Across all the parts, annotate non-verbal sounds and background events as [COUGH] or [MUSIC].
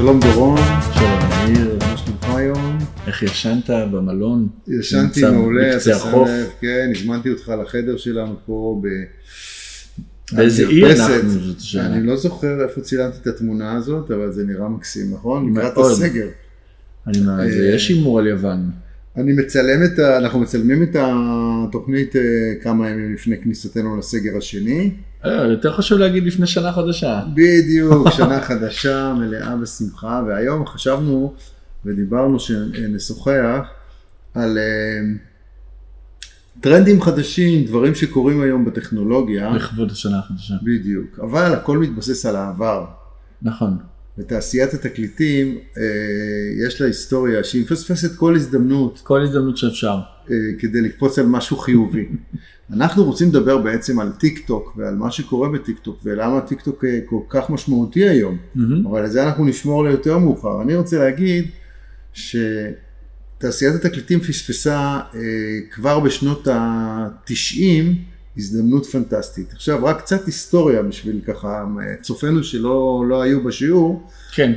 שלום דורון, שלום אמיר, מה שלומך היום? איך ישנת במלון? ישנתי מעולה, אתה שם. לב, כן, הזמנתי אותך לחדר שלנו פה ב... באיזה עיר. אנחנו? אני לא זוכר איפה צילמתי את התמונה הזאת, אבל זה נראה מקסים, נכון? לקראת. הסגר. אני אומר, זה אה, יש הימור על יוון. אני מצלם את ה... אנחנו מצלמים את התוכנית אה, כמה ימים לפני כניסתנו לסגר השני. אה, יותר חשוב להגיד לפני שנה חדשה. בדיוק, [LAUGHS] שנה חדשה, מלאה בשמחה, והיום חשבנו ודיברנו שנשוחח על אה, טרנדים חדשים, דברים שקורים היום בטכנולוגיה, לכבוד השנה החדשה. בדיוק, אבל הכל מתבסס על העבר. נכון. ותעשיית התקליטים, אה, יש לה היסטוריה שהיא מפספסת כל הזדמנות כל הזדמנות שאפשר. אה, כדי לקפוץ על משהו חיובי. [LAUGHS] אנחנו רוצים לדבר בעצם על טיק טוק ועל מה שקורה בטיק טוק ולמה טיק טוק אה, כל כך משמעותי היום. אבל את זה אנחנו נשמור ליותר מאוחר. אני רוצה להגיד שתעשיית התקליטים פספסה אה, כבר בשנות ה-90 הזדמנות פנטסטית. עכשיו רק קצת היסטוריה בשביל ככה צופינו שלא לא היו בשיעור. כן,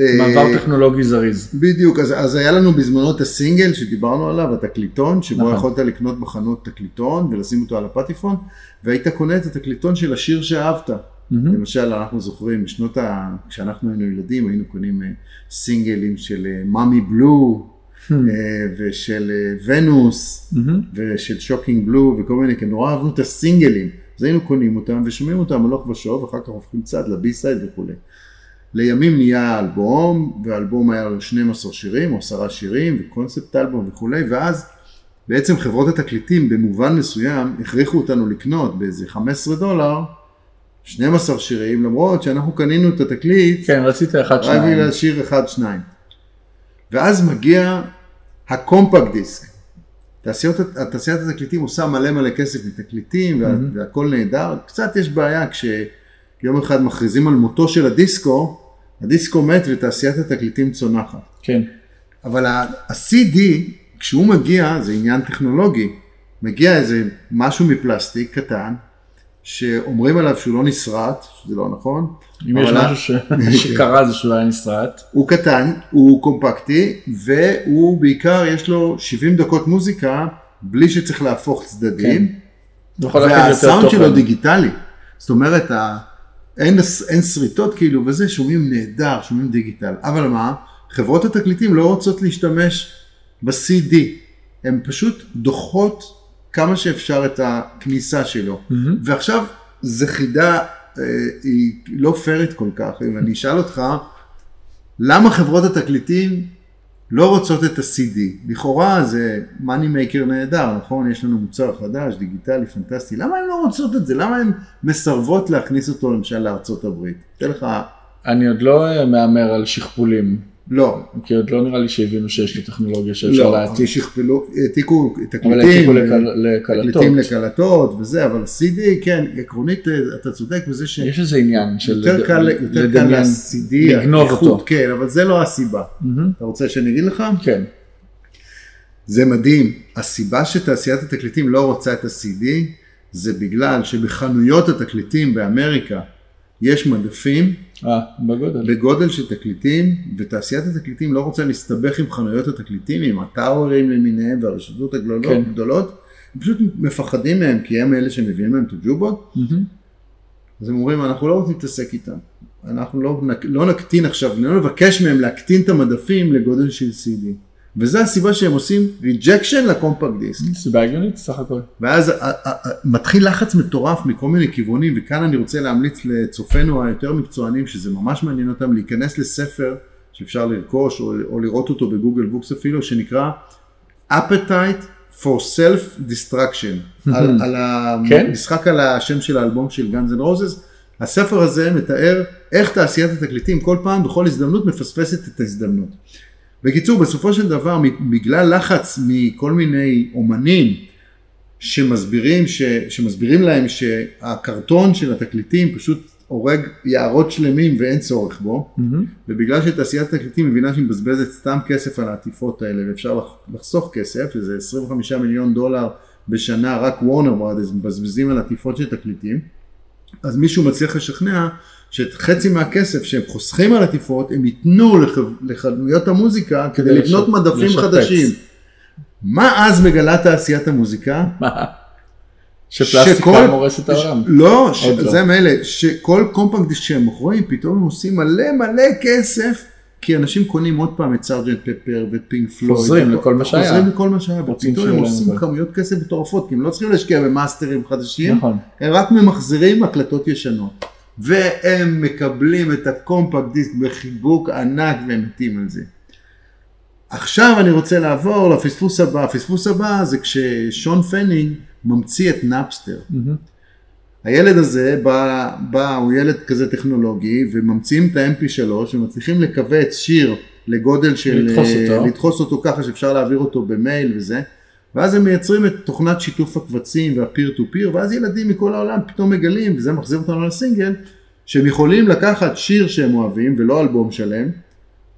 אה, מעבר טכנולוגי זריז. בדיוק, אז, אז היה לנו בזמנו את הסינגל שדיברנו עליו, התקליטון, שבו נכון. יכולת לקנות בחנות תקליטון ולשים אותו על הפטיפון, והיית קונה את התקליטון של השיר שאהבת. מהמם. למשל, אנחנו זוכרים, בשנות ה... כשאנחנו היינו ילדים, היינו קונים אה, סינגלים של אה, Mammy Blue, אה, ושל אה, Venus, מהמם. ושל Shocking Blue, וכל מיני, כי נורא אהבנו את הסינגלים. אז היינו קונים אותם ושומעים אותם הלוך ושוב, ואחר כך הופכים צד ל B-side וכולי. לימים נהיה אלבום, והאלבום היה לו 12 שירים או 10 שירים, ו concept album וכולי, ואז בעצם חברות התקליטים במובן מסוים הכריחו אותנו לקנות באיזה 15 דולר 12 שירים, למרות שאנחנו קנינו את התקליט כן, רצית אחד רק שניים. בגלל שיר אחד שניים. ואז מגיע הקומפקט דיסק. תעשיות, תעשיית התקליטים עושה מלא מלא כסף מתקליטים וה, מהמם. והכל נהדר. קצת יש בעיה כשיום אחד מכריזים על מותו של הדיסקו, הדיסקו מת ותעשיית התקליטים צונחת. כן, אבל ה-CD, כשהוא מגיע, זה עניין טכנולוגי, מגיע איזה משהו מפלסטיק קטן, שאומרים עליו שהוא לא נסרט, שזה לא נכון. אם יש משהו ש- [LAUGHS] [LAUGHS] שקרה זה שהוא היה נסרט. הוא קטן, הוא קומפקטי, והוא בעיקר יש לו 70 דקות מוזיקה, בלי שצריך להפוך צדדים, יותר והסאונד שלו. דיגיטלי. זאת אומרת, ה... אין, אין שריטות כאילו וזה, שומעים נהדר, שומעים דיגיטל. אבל מה, חברות התקליטים לא רוצות להשתמש ב-CD, הן פשוט דוחות כמה שאפשר את הכניסה שלו. מהמם. ועכשיו, זו חידה, אה, היא לא פיירית כל כך, אם אני אשאל אותך, למה חברות התקליטים לא רוצות את ה-CD? לכאורה זה money maker נהדר, נכון? יש לנו מוצר חדש, דיגיטלי, פנטסטי, למה הן לא רוצות את זה? למה הן מסרבות להכניס אותו למשל לארצות הברית? אתן לך, אני עוד לא אה, מהמר על שכפולים, לא, כי עוד לא נראה לי שהבינו שיש לי טכנולוגיה שאפשר לא, להעתיק. שכפלו, העתיקו אבל תקליטים, העתיקו לקל- לקלטות. תקליטים לקלטות וזה, אבל CD, כן, עקרונית אה, אתה צודק בזה ש... יש איזה עניין של יותר קל, יותר קל ל-CD, לגנוב אותו. כן, אבל זה לא הסיבה. אתה רוצה שאני אגיד לך? כן, זה מדהים. הסיבה שתעשיית התקליטים לא רוצה את ה-CD, זה בגלל שבחנויות התקליטים באמריקה יש מדפים אה, בגודל. בגודל של תקליטים, ותעשיית התקליטים לא רוצה להסתבך עם חנויות התקליטים, עם הטאוורים למיניהם והרשתות הגדולות, כן. הגדולות, הם פשוט מפחדים מהם, כי הם אלה שמביאים להם את הג'ובות, מהמם. אז הם אומרים, אנחנו לא רוצים להתעסק איתם. אנחנו לא, לא נקטין עכשיו, לא נבקש מהם להקטין את המדפים לגודל של CD. וזו הסיבה שהם עושים rejection לקומפקט דיסק. סיבה הגיונית סך הכל. ואז ה- ה- ה- מתחיל לחץ מטורף מכל מיני כיוונים, וכאן אני רוצה להמליץ לצופינו היותר מקצוענים, שזה ממש מעניין אותם, להיכנס לספר שאפשר לרכוש או, או לראות אותו בגוגל בוקס אפילו, שנקרא Appetite for Self Destruction, [LAUGHS] על, על כן? המשחק על השם של האלבום של Guns N' Roses. הספר הזה מתאר איך תעשיית התקליטים כל פעם בכל הזדמנות מפספסת את ההזדמנות. בקיצור, בסופו של דבר, בגלל לחץ מכל מיני אומנים שמסבירים, ש, שמסבירים להם שהקרטון של התקליטים פשוט הורג יערות שלמים ואין צורך בו, מהמם. ובגלל שתעשיית התקליטים מבינה שהיא מבזבזת סתם כסף על העטיפות האלה ואפשר לח- לחסוך כסף, שזה 25 מיליון דולר בשנה, רק Warner Brothers מבזבזים על עטיפות של תקליטים, אז מישהו מצליח לשכנע שאת חצי מהכסף שהם חוסכים על עטיפות, הם ייתנו לח... לחנויות המוזיקה כדי כדי לבנות לש- מדפים לשפץ. חדשים. מה אז מגלה תעשיית המוזיקה? שפלסטיקה שכל- הורס את העולם. לא, ש... לא. זה מילא, שכל קומפקט שהם מוכרים, פתאום הם עושים מלא מלא כסף, כי אנשים קונים עוד פעם את Sergeant Pepper ופינק פלויד. חוזרים לכל מה שהיה. חוזרים לכל מה שהיה, ופתאום הם עושים. כמויות כסף מטורפות, כי הם לא צריכים להשקיע במאסטרים חדשים, נכון. הם רק ממחזרים הקלטות ישנות. והם מקבלים את ה compact disc בחיבוק ענק והם מתים על זה. עכשיו אני רוצה לעבור לפספוס הבא. הפספוס הבא זה כששון פאנינג ממציא את נאפסטר. מהמם. הילד הזה בא, בא, הוא ילד כזה טכנולוגי, וממציאים את ה-MP3 ומצליחים לכווץ שיר לגודל של... לדחוס אותו. לדחוס אותו ככה שאפשר להעביר אותו במייל וזה, ואז הם מייצרים את תוכנת שיתוף הקבצים וה peer to peer, ואז ילדים מכל העולם פתאום מגלים, וזה מחזיר אותנו לסינגל, שהם יכולים לקחת שיר שהם אוהבים ולא אלבום שלם,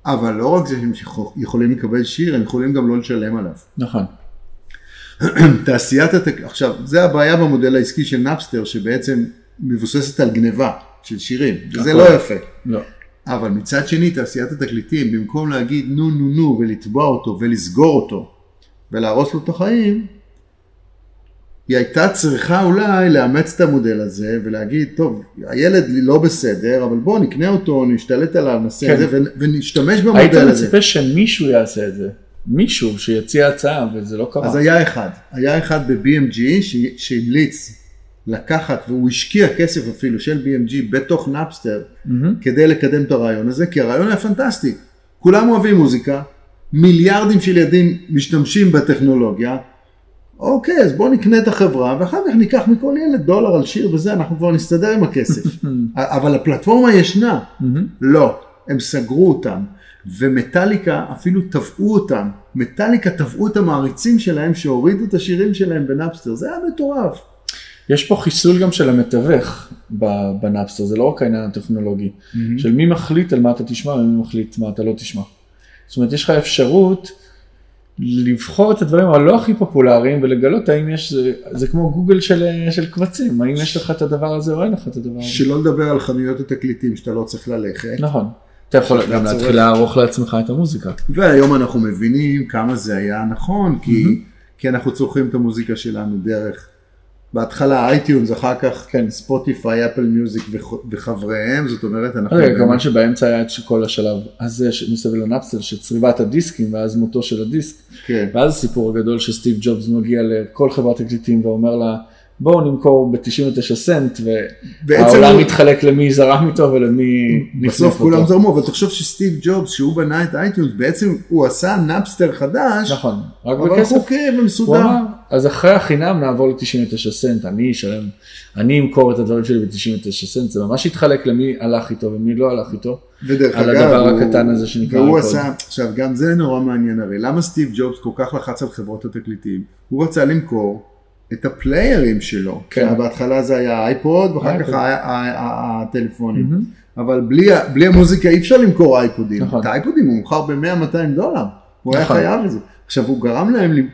אבל לא רק זה שהם יכולים לקבל שיר, הם יכולים גם לא לשלם עליו. נכון. [CLEARS THROAT] תעשיית התק... עכשיו, זה הבעיה במודל העסקי של נאפסטר, שבעצם מבוססת על גניבה של שירים, וזה. לא יפה. לא. אבל מצד שני, תעשיית התקליטים, במקום להגיד נו נו נו ולתבוע אותו ולסגור אותו ולהרוס לו את החיים, היא הייתה צריכה אולי לאמץ את המודל הזה ולהגיד, טוב, הילד לא בסדר, אבל בואו נקנה אותו, נשתלט עליו, נעשה כן. את זה ונשתמש היית במודל הזה. מצפה שמישהו יעשה את זה. מישהו שיציע הצעה, וזה לא קרה. אז היה אחד, היה אחד ב-BMG שהמליץ לקחת, והוא השקיע כסף אפילו של BMG בתוך נאפסטר, מהמם. כדי לקדם את הרעיון הזה, כי הרעיון היה פנטסטי. כולם אוהבים מוזיקה, מיליארדים של ילדים משתמשים בטכנולוגיה, אוקיי, אז בואו נקנה את החברה, ואחר כך ניקח מכל ילד דולר על שיר וזה, אנחנו כבר נסתדר עם הכסף. [LAUGHS] אבל הפלטפורמה ישנה. לא, הם סגרו אותם, ומטאליקה אפילו תבעו אותם. מטאליקה תבעו את המעריצים שלהם שהורידו את השירים שלהם בנאפסטר, זה היה מטורף. יש פה חיסול גם של המתווך בנאפסטר, זה לא רק העניין הטכנולוגי, של מי מחליט על מה אתה תשמע ומי מחליט מה אתה לא תשמע. זאת אומרת, יש לך אפשרות לבחור את הדברים הלא הכי פופולריים ולגלות האם יש, זה, זה כמו גוגל של, של קבצים, האם יש לך את הדבר הזה או אין לך את הדבר הזה. שלא לדבר על חנויות התקליטים שאתה לא צריך ללכת. נכון. אתה יכול גם. להתחיל לערוך לעצמך את המוזיקה. והיום אנחנו מבינים כמה זה היה נכון, כי, כי אנחנו צורכים את המוזיקה שלנו דרך, בהתחלה אייטיונז, אחר כך כן. ספוטיפיי, אפל מיוזיק וח- וחבריהם, זאת אומרת אנחנו... רגע, כמובן שבאמצע היה את כל השלב הזה מסביב לנאפסטר של צריבת הדיסקים ואז מותו של הדיסק. כן. ואז הסיפור הגדול שסטיב ג'ובס מגיע לכל חברת תקליטים ואומר לה בואו נמכור ב-99 סנט והעולם הוא- מתחלק למי זרם איתו ולמי בסוף נפנף כולם אותו. זרמו, אבל תחשוב שסטיב ג'ובס, שהוא בנה את אייטיונז, בעצם הוא עשה נאפסטר חדש, נכון, רק אבל בכסף. חוקי הוא ומסודר. אז אחרי החינם נעבור ל-99 סנט, אני אשלם, אני אמכור את הדברים שלי ב-99 סנט, זה ממש התחלק למי הלך איתו ומי לא הלך איתו. ודרך על אגב, הדבר הוא- הקטן הזה שנקרא והוא. עשה, עכשיו גם זה נורא מעניין הרי, למה סטיב ג'ובס כל כך לחץ על חברות התקליטים? הוא רצה למכור את הפליירים שלו, כן. בהתחלה זה היה אייפוד ואחר כך הטלפונים. אבל בלי, בלי המוזיקה אי אפשר למכור אייפודים, נכון. את האייפודים הוא מוכר ב-100-200 דולר, הוא היה נכון. חייב לזה, עכשיו הוא גרם להם למ-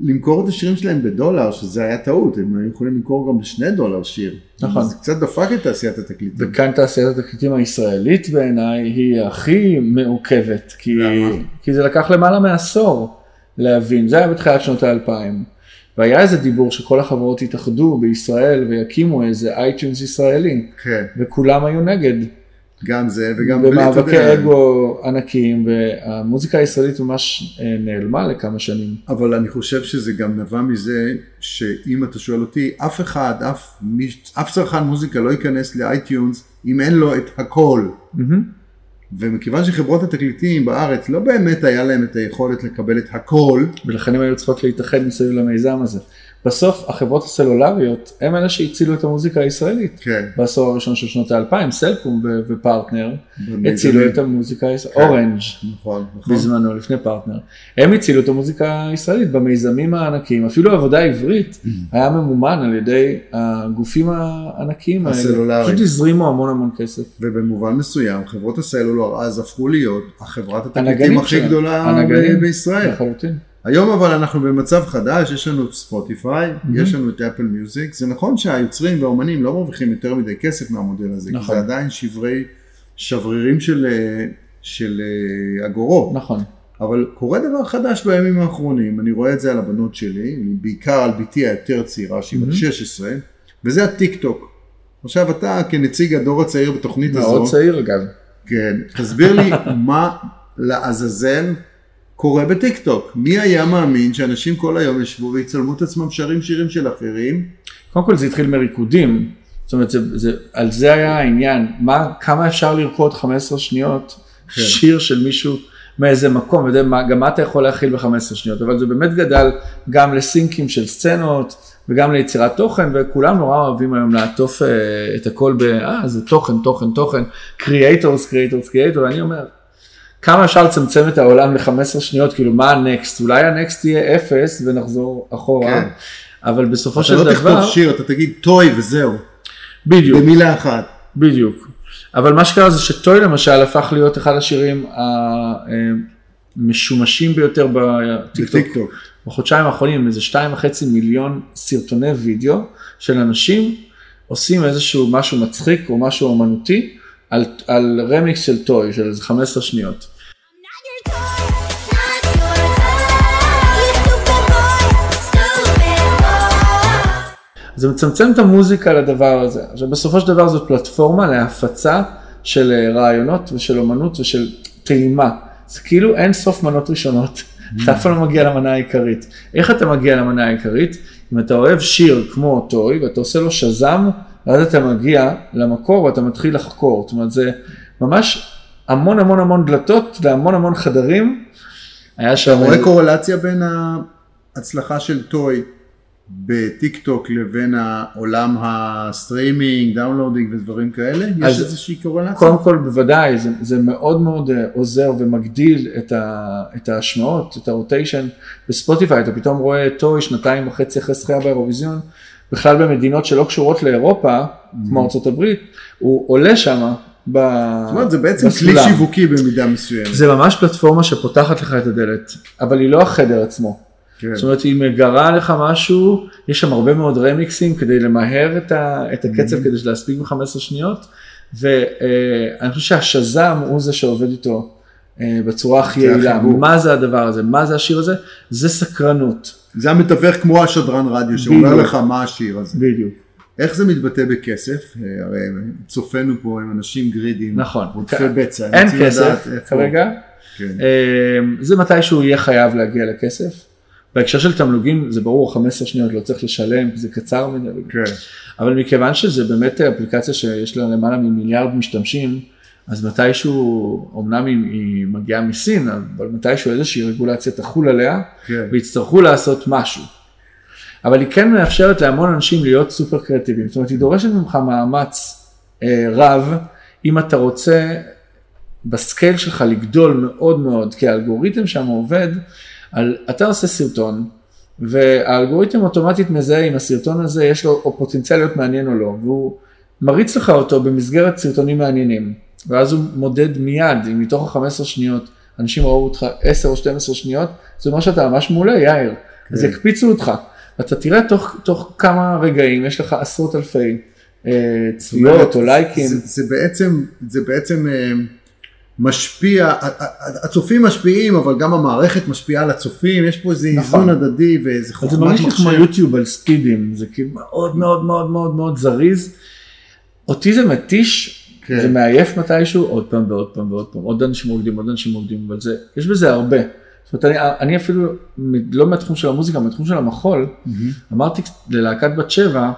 למכור את השירים שלהם בדולר, שזה היה טעות, הם היו יכולים למכור גם בשני דולר שיר, נכון. זה קצת דפק את תעשיית התקליטים, וכאן תעשיית התקליטים הישראלית בעיניי היא הכי מעוכבת, כי, למה? כי זה לקח למעלה מעשור להבין, זה היה בתחילת שנות האלפיים. והיה איזה דיבור שכל החברות יתאחדו בישראל ויקימו איזה אייטיונז ישראלי, כן, וכולם היו נגד, גם זה וגם במאבקי אגו ענקיים, והמוזיקה הישראלית ממש אה, נעלמה לכמה שנים. אבל אני חושב שזה גם נבע מזה שאם אתה שואל אותי, אף אחד, אף, אף צרכן מוזיקה לא ייכנס לאייטיונז אם אין לו את הכל. מהמם. ומכיוון שחברות התקליטים בארץ לא באמת היה להם את היכולת לקבל את הכל, ולכן הם היו צריכות להתאחד מסביב למיזם הזה. בסוף החברות הסלולריות הם אלה שהצילו את המוזיקה הישראלית. כן, בעשור הראשון של שנות האלפיים, סלקום ו- ופרטנר. הצילו את המוזיקה הישראלית, כן. אורנג' נכון, נכון. בזמנו, לפני פרטנר, הם הצילו את המוזיקה הישראלית במיזמים הענקיים, אפילו עבודה עברית. [CLEARS THROAT] היה ממומן על ידי הגופים הענקיים האלה, הסלולריים. פשוט הזרימו המון המון כסף. ובמובן מסוים חברות הסלולר אז הפכו להיות החברת התקליטים הנגנים הכי. גדולה הנגנים. בישראל. לחלוטין. היום אבל אנחנו במצב חדש, יש לנו את ספוטיפיי, mm-hmm. יש לנו את אפל מיוזיק, זה נכון שהיוצרים והאומנים לא מרוויחים יותר מדי כסף מהמודל הזה, נכון. כי זה עדיין שברי, שברירים של, אה, של אה, אגורות. נכון. אבל קורה דבר חדש בימים האחרונים, אני רואה את זה על הבנות שלי, בעיקר על בתי היותר צעירה, שהיא בת mm-hmm. 16, וזה הטיק טוק. עכשיו אתה כנציג הדור הצעיר בתוכנית מאוד הזו, מאוד צעיר אגב. כן, תסביר לי [LAUGHS] מה לעזאזל קורה בטיק טוק. מי היה מאמין שאנשים כל היום ישבו ויצלמו את עצמם שרים שירים של אחרים? קודם כל זה התחיל מריקודים, זאת אומרת זה, זה, על זה היה העניין, מה, כמה אפשר לרקוד 15 שניות כן. שיר של מישהו מאיזה מקום, יודע, מה, גם מה אתה יכול להכיל ב-15 שניות, אבל זה באמת גדל גם לסינקים של סצנות וגם ליצירת תוכן, וכולם נורא אוהבים היום לעטוף uh, את הכל ב, אה, זה תוכן, תוכן, תוכן, creators, creators, creator, ואני אומר, כמה אפשר לצמצם את העולם ל-15 שניות, כאילו מה ה next, אולי ה next יהיה אפס ונחזור אחורה, כן. אבל בסופו של דבר... אתה לא תכתוב שיר, אתה תגיד טוי וזהו. בדיוק. במילה אחת. בדיוק. אבל מה שקרה זה שטוי למשל הפך להיות אחד השירים המשומשים ביותר בטיקטוק. בחודשיים האחרונים איזה שתיים וחצי מיליון סרטוני וידאו של אנשים עושים איזשהו משהו מצחיק או משהו אמנותי על, על רמיקס של טוי של איזה 15 שניות. זה מצמצם את המוזיקה לדבר הזה. עכשיו בסופו של דבר זאת פלטפורמה להפצה של אה, רעיונות ושל אומנות ושל טעימה. זה כאילו אין סוף מנות ראשונות, אתה אף פעם לא מגיע למנה העיקרית. איך אתה מגיע למנה העיקרית? אם אתה אוהב שיר כמו טוי ואתה עושה לו שזם, ואז אתה מגיע למקור ואתה מתחיל לחקור. זאת אומרת זה ממש המון המון המון דלתות והמון המון חדרים. היה שם... אתה רואה קורלציה בין ההצלחה של טוי בטיק טוק לבין העולם ה streaming, downloading ודברים כאלה? יש איזושהי קורלציה? קודם כל בוודאי, זה, זה מאוד מאוד אה, עוזר ומגדיל את, ה, את ההשמעות, את ה rotation בספוטיפיי, אתה פתאום רואה טוי שנתיים וחצי אחרי זכייה באירוויזיון, בכלל במדינות שלא קשורות לאירופה, mm-hmm. כמו ארה"ב, הוא עולה שם ב... זאת אומרת, זה בעצם בסולם. כלי שיווקי במידה מסוימת. זה ממש פלטפורמה שפותחת לך את הדלת, אבל היא לא החדר עצמו. כן. זאת אומרת, היא מגרה לך משהו, יש שם הרבה מאוד רמיקסים כדי למהר את, ה, את הקצב mm-hmm. כדי להספיק ב-15 שניות, ואני חושב שהשזם הוא זה שעובד איתו אה, בצורה הכי יעילה. מה זה הדבר הזה? מה זה השיר הזה? זה סקרנות. זה המתווך כמו השדרן רדיו שאומר לך מה השיר הזה. בדיוק. איך זה מתבטא בכסף? אה, הרי צופינו פה עם אנשים גרידים, נכון, עודפי בצע, אין כסף כרגע, כן. אה, זה מתי שהוא יהיה חייב להגיע לכסף, בהקשר של תמלוגים זה ברור 15 שניות לא צריך לשלם זה קצר מדי, כן. אבל מכיוון שזה באמת אפליקציה שיש לה למעלה ממיליארד משתמשים, אז מתישהו, אמנם היא, היא מגיעה מסין, אבל מתישהו איזושהי רגולציה תחול עליה, כן. ויצטרכו לעשות משהו. אבל היא כן מאפשרת להמון אנשים להיות סופר קריאטיביים, זאת אומרת היא דורשת ממך מאמץ אה, רב, אם אתה רוצה בסקייל שלך לגדול מאוד מאוד, כי האלגוריתם שם עובד על, אתה עושה סרטון, והאלגוריתם אוטומטית מזהה אם הסרטון הזה יש לו או פוטנציאל להיות מעניין או לא, והוא מריץ לך אותו במסגרת סרטונים מעניינים, ואז הוא מודד מיד, אם מתוך ה-15 שניות אנשים ראו אותך 10 או 12 שניות, זה אומר שאתה ממש מעולה, יאיר, כן. אז יקפיצו אותך, ואתה תראה תוך, תוך כמה רגעים, יש לך עשרות אלפי אה, צביעות או לייקים. זה, זה בעצם, זה בעצם אה, משפיע, הצופים משפיעים, אבל גם המערכת משפיעה על הצופים, יש פה איזה נכון. איזון הדדי ואיזה חוכמת מחשב. זה לי כמו יוטיוב על ספידים, זה כאילו מאוד מאוד מאוד מאוד מאוד זריז. אותי זה מתיש, כן. זה מעייף מתישהו, עוד פעם ועוד פעם ועוד פעם, עוד אנשים מוקדים, עוד אנשים מוקדים, אבל זה, יש בזה הרבה. זאת אומרת, אני, אני אפילו, לא מהתחום של המוזיקה, מהתחום של המחול, mm-hmm. אמרתי ללהקת בת שבע,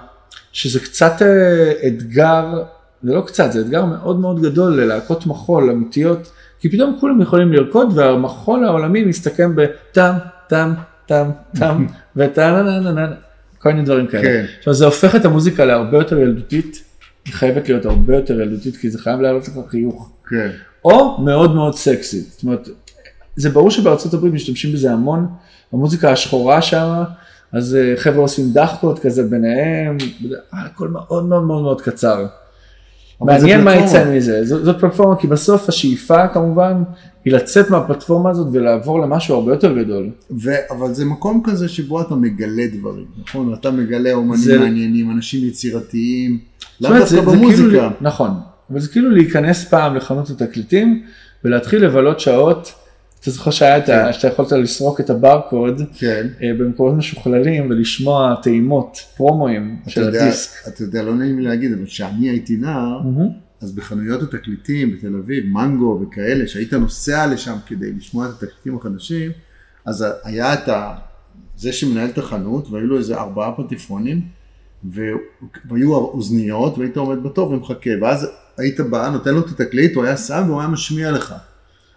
שזה קצת אה, אתגר זה לא קצת, זה אתגר מאוד מאוד גדול ללהקות מחול אמיתיות, כי פתאום כולם יכולים לרקוד והמחול העולמי מסתכם בטאם, טאם, טאם, טאם, וטאם, [LAUGHS] כל מיני דברים כאלה. כן. עכשיו זה הופך את המוזיקה להרבה יותר ילדותית, היא חייבת להיות הרבה יותר ילדותית, כי זה חייב להעלות לך חיוך. כן. או מאוד מאוד סקסית. זאת אומרת, זה ברור שבארצות הברית משתמשים בזה המון, המוזיקה השחורה שם, אז אה, חבר'ה עושים דחקות כזה ביניהם, הכל מאוד מאוד מאוד מאוד קצר. מעניין מה. יצא מזה, זאת, פלטפורמה כי בסוף השאיפה כמובן היא לצאת מהפלטפורמה הזאת ולעבור למשהו הרבה יותר גדול. ו- אבל זה מקום כזה שבו אתה מגלה דברים, נכון? אתה מגלה אומנים זה- מעניינים, אנשים יצירתיים, לאו דווקא זה- זה כאילו- במוזיקה. נכון, אבל זה כאילו להיכנס פעם לחנות התקליטים ולהתחיל לבלות שעות, אתה זוכר שהיה את ה... כן. שאתה יכולת לסרוק את הברקוד כן. אה, במקומות משוכללים ולשמוע טעימות, פרומואים של יודע, הדיסק. אתה יודע, לא נעים לי להגיד, אבל כשאני הייתי נער. אז בחנויות התקליטים בתל אביב, מנגו וכאלה, שהיית נוסע לשם כדי לשמוע את התקליטים החדשים, אז היה את ה... זה שמנהל את החנות, והיו לו איזה ארבעה פטיפונים, והיו אוזניות, והיית עומד בתור ומחכה, ואז היית בא, נותן לו את התקליט, הוא היה שם והוא היה משמיע לך.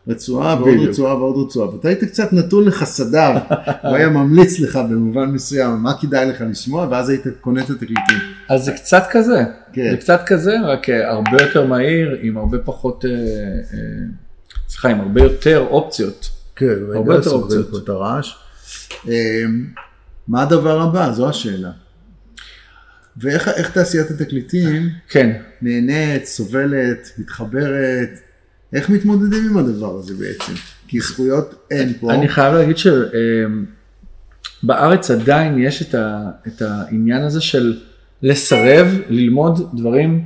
רצועה ועוד בדיוק. רצועה ועוד רצועה, ואתה היית קצת נתון לחסדיו, הוא היה ממליץ לך במובן מסוים מה כדאי לך לשמוע, ואז היית קונה את התקליטים. אז זה קצת כזה, כן. זה קצת כזה, רק אה, הרבה יותר מהיר, עם הרבה פחות, אה, אה, סליחה, עם הרבה יותר אופציות. כן, הרבה יותר אופציות. פה את הרעש. אמ, מה הדבר הבא? זו השאלה. ואיך איך תעשיית התקליטים כן, נהנית, סובלת, מתחברת, איך מתמודדים עם הדבר הזה בעצם? כי זכויות אין פה. אני חייב להגיד שבארץ עדיין יש את, ה, את העניין הזה של לסרב ללמוד דברים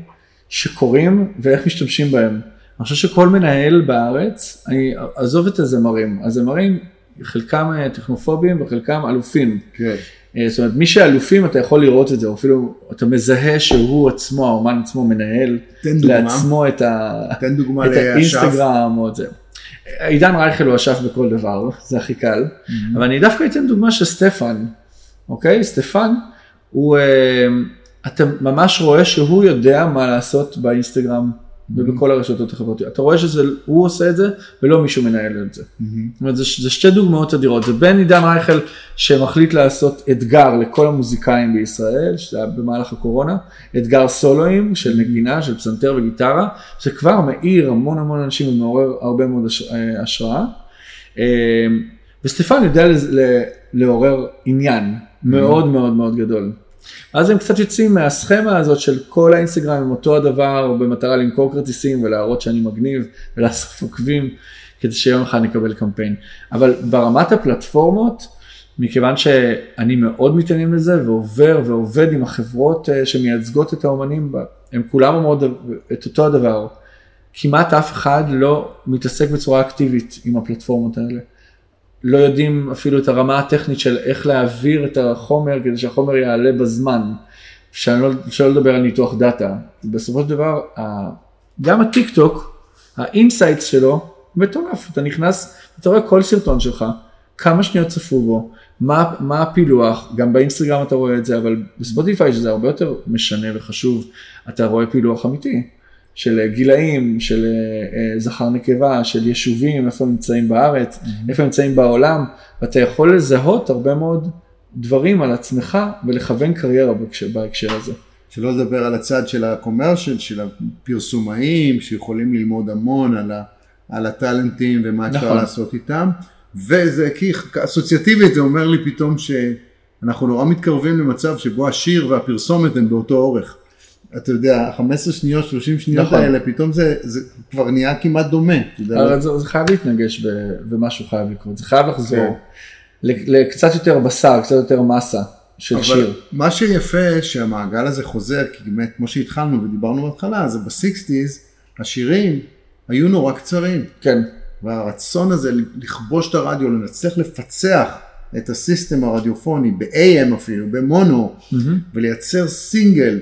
שקורים ואיך משתמשים בהם. אני חושב שכל מנהל בארץ, אני עזוב את הזמרים, הזמרים חלקם אה, טכנופובים וחלקם אלופים. כן. אה, זאת אומרת, מי שאלופים אתה יכול לראות את זה, או אפילו אתה מזהה שהוא עצמו, האומן עצמו מנהל. לעצמו את, ה... את. האינסטגרם או את זה. עידן רייכל הוא אשף בכל דבר, זה הכי קל, Mm-hmm. אבל אני דווקא אתן דוגמה של סטפן, אוקיי? סטפן, הוא, אה, אתה ממש רואה שהוא יודע מה לעשות באינסטגרם ובכל הרשתות החברתיות. אתה רואה שהוא עושה את זה ולא מישהו מנהל את זה. זאת אומרת, זה, זה שתי דוגמאות אדירות, זה בין עידן רייכל שמחליט לעשות אתגר לכל המוזיקאים בישראל, שזה היה במהלך הקורונה, אתגר סולואים של נגינה, של פסנתר וגיטרה, שכבר מאיר המון המון אנשים ומעורר הרבה מאוד הש- אה, השראה. אה, וסטפן יודע לעורר עניין מאוד מאוד מאוד גדול. אז הם קצת יוצאים מהסכמה הזאת של כל האינסטגרם עם אותו הדבר במטרה למכור כרטיסים ולהראות שאני מגניב ולאסוף עוקבים כדי שיום אחד נקבל קמפיין. אבל ברמת הפלטפורמות, מכיוון שאני מאוד מתעניין לזה ועובר ועובד עם החברות אה, שמייצגות את האומנים, הם כולם אומרות את אותו הדבר. כמעט אף אחד לא מתעסק בצורה אקטיבית עם הפלטפורמות האלה. לא יודעים אפילו את הרמה הטכנית של איך להעביר את החומר כדי שהחומר יעלה בזמן. שאני לא, שלא לדבר על ניתוח דאטה. בסופו של דבר, גם הטיק טוק, ה insights שלו מטורף. אתה נכנס, אתה רואה כל סרטון שלך, כמה שניות צפו בו, מה, מה הפילוח, גם באינסטגרם אתה רואה את זה, אבל בספוטיפיי שזה הרבה יותר משנה וחשוב, אתה רואה פילוח אמיתי. של אה, גילאים, של אה, אה, זכר נקבה, של יישובים, איפה הם נמצאים בארץ, איפה הם נמצאים בעולם, ואתה יכול לזהות הרבה מאוד דברים על עצמך ולכוון קריירה בהקשר, בהקשר הזה. שלא לדבר על הצד של הקומרשל, של הפרסומאים, שיכולים ללמוד המון על, ה, על הטאלנטים ומה אפשר נכון. לעשות איתם. וזה כי אסוציאטיבית זה אומר לי פתאום שאנחנו נורא מתקרבים למצב שבו השיר והפרסומת הם באותו אורך. אתה יודע, 15 שניות, 30 שניות נכון. האלה, פתאום זה, זה כבר נהיה כמעט דומה. אבל זה, זה חייב להתנגש ב- ומשהו חייב לקרות, זה חייב לחזור כן. לקצת יותר בשר, קצת יותר מסה של אבל שיר. מה שיפה שהמעגל הזה חוזר, כי באמת כמו שהתחלנו ודיברנו בהתחלה, זה בסיקסטיז, השירים היו נורא קצרים. כן, והרצון הזה לכבוש את הרדיו, לנצח לפצח את הסיסטם הרדיופוני, ב-AM אפילו, במונו, ולייצר סינגל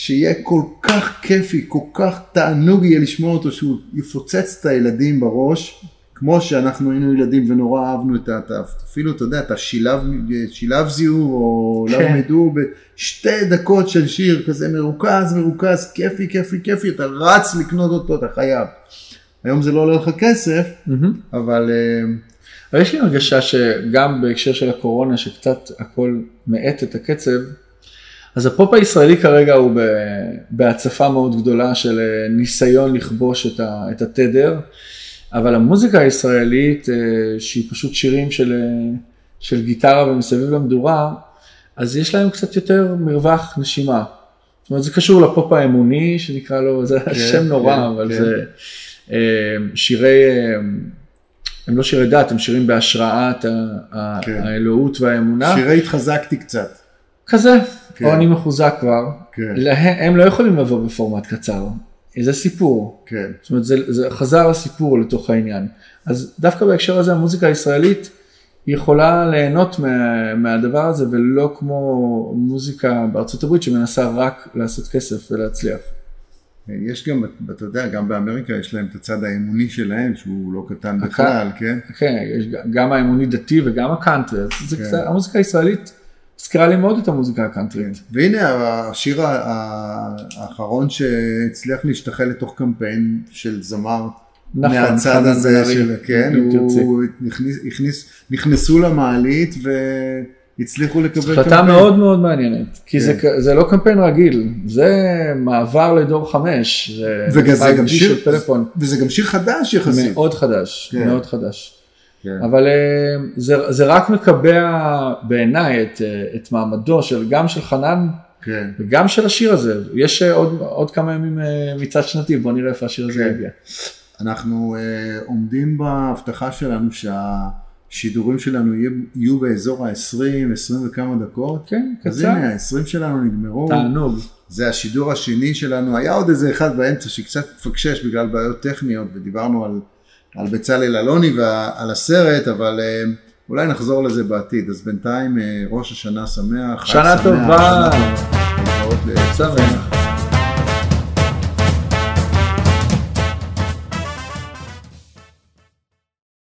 שיהיה כל כך כיפי, כל כך תענוג יהיה לשמוע אותו, שהוא יפוצץ את הילדים בראש, כמו שאנחנו היינו ילדים ונורא אהבנו את ה... אפילו, אתה יודע, את השילב שילב זיהור, או כן. למדו בשתי דקות של שיר כזה מרוכז, מרוכז, כיפי, כיפי, כיפי, אתה רץ לקנות אותו, אתה חייב. היום זה לא עולה לך כסף, אבל אה, אבל יש לי הרגשה שגם בהקשר של הקורונה, שקצת הכל מאט את הקצב, אז הפופ הישראלי כרגע הוא בהצפה מאוד גדולה של אה, ניסיון לכבוש את, ה, את התדר, אבל המוזיקה הישראלית, אה, שהיא פשוט שירים של, אה, של גיטרה ומסביב למדורה, אז יש להם קצת יותר מרווח נשימה. זאת אומרת, זה קשור לפופ האמוני, שנקרא לו, זה כן, שם נורא, כן, אבל כן. זה שירי, הם לא שירי דת, הם שירים בהשראת כן. האלוהות והאמונה. שירי התחזקתי קצת. כזה, כן. או אני מחוזק כבר. כן. להם, הם לא יכולים לבוא בפורמט קצר, זה סיפור. כן. זאת אומרת, זה, זה חזר הסיפור לתוך העניין. אז דווקא בהקשר הזה המוזיקה הישראלית יכולה ליהנות מה, מהדבר הזה ולא כמו מוזיקה בארצות הברית שמנסה רק לעשות כסף ולהצליח. יש גם, אתה יודע, גם באמריקה יש להם את הצד האמוני שלהם, שהוא לא קטן בכלל, כן? כן, יש גם האמוני דתי וגם הקאנטרי, כן. המוזיקה הישראלית הזכירה לי מאוד את המוזיקה הקאנטרית. והנה השיר האחרון שהצליח להשתחל לתוך קמפיין של זמר נכון, מהצד הזה של, כן. הוא הכניס, הכניס, נכנסו למעלית והצליחו לקבל החלטה מאוד מאוד מעניינת, כי זה, כן. זה לא קמפיין רגיל, זה מעבר לדור חמש, זה זה 5G גם שיר. וזה גם שיר חדש יחסית. מאוד חדש, כן. מאוד חדש. כן. אבל אה, זה, זה רק מקבע בעיניי את, אה, את מעמדו של גם של חנן כן. וגם של השיר הזה. יש אה, עוד, עוד כמה ימים מצעד שנתי, בוא נראה איפה השיר הזה כן. יגיע. אנחנו uh, עומדים בהבטחה שלנו שהשידורים שלנו יהיו, יהיו באזור ה-20, 20 וכמה דקות. כן, אז קצר, הנה, ה-20 שלנו נגמרו. תענוג. זה השידור השני שלנו, היה עוד איזה אחד באמצע שקצת מפקשש בגלל בעיות טכניות ודיברנו על, על בצלאל אלוני ועל הסרט, אבל אה, אולי נחזור לזה בעתיד. אז בינתיים אה, ראש השנה שמח. שנה טובה. שנה טובה. ל- שמח.